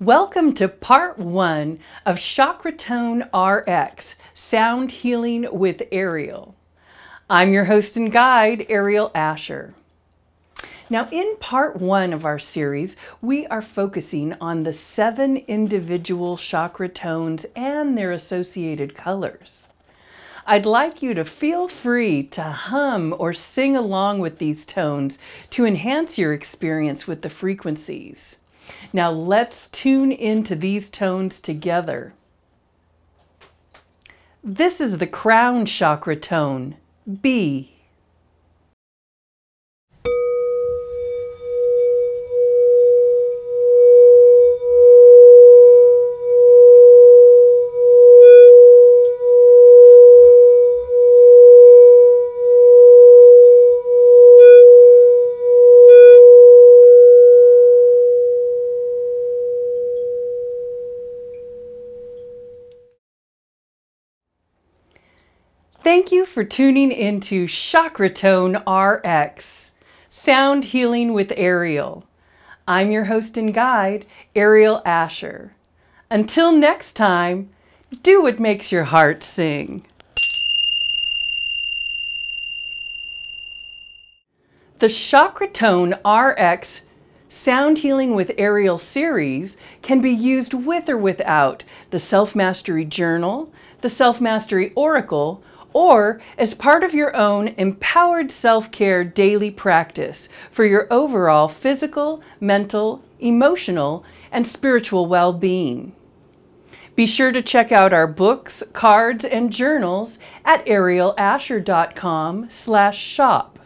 Welcome to part one of Chakratone RX Sound Healing with Ariel. I'm your host and guide, Ariel Asher. Now, in part one of our series, we are focusing on the seven individual chakra tones and their associated colors. I'd like you to feel free to hum or sing along with these tones to enhance your experience with the frequencies. Now let's tune into these tones together. This is the crown chakra tone, B. Thank you for tuning into Chakratone RX, Sound Healing with Ariel. I'm your host and guide, Ariel Asher. Until next time, do what makes your heart sing. The Chakratone RX Sound Healing with Ariel series can be used with or without the Self Mastery Journal, the Self Mastery Oracle, or as part of your own empowered self care daily practice for your overall physical, mental, emotional, and spiritual well being. Be sure to check out our books, cards, and journals at arielasher.com slash shop.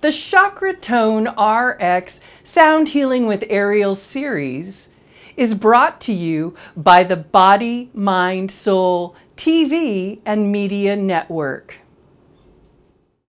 The Chakra Tone RX Sound Healing with Ariel series is brought to you by the Body, Mind, Soul TV and Media Network.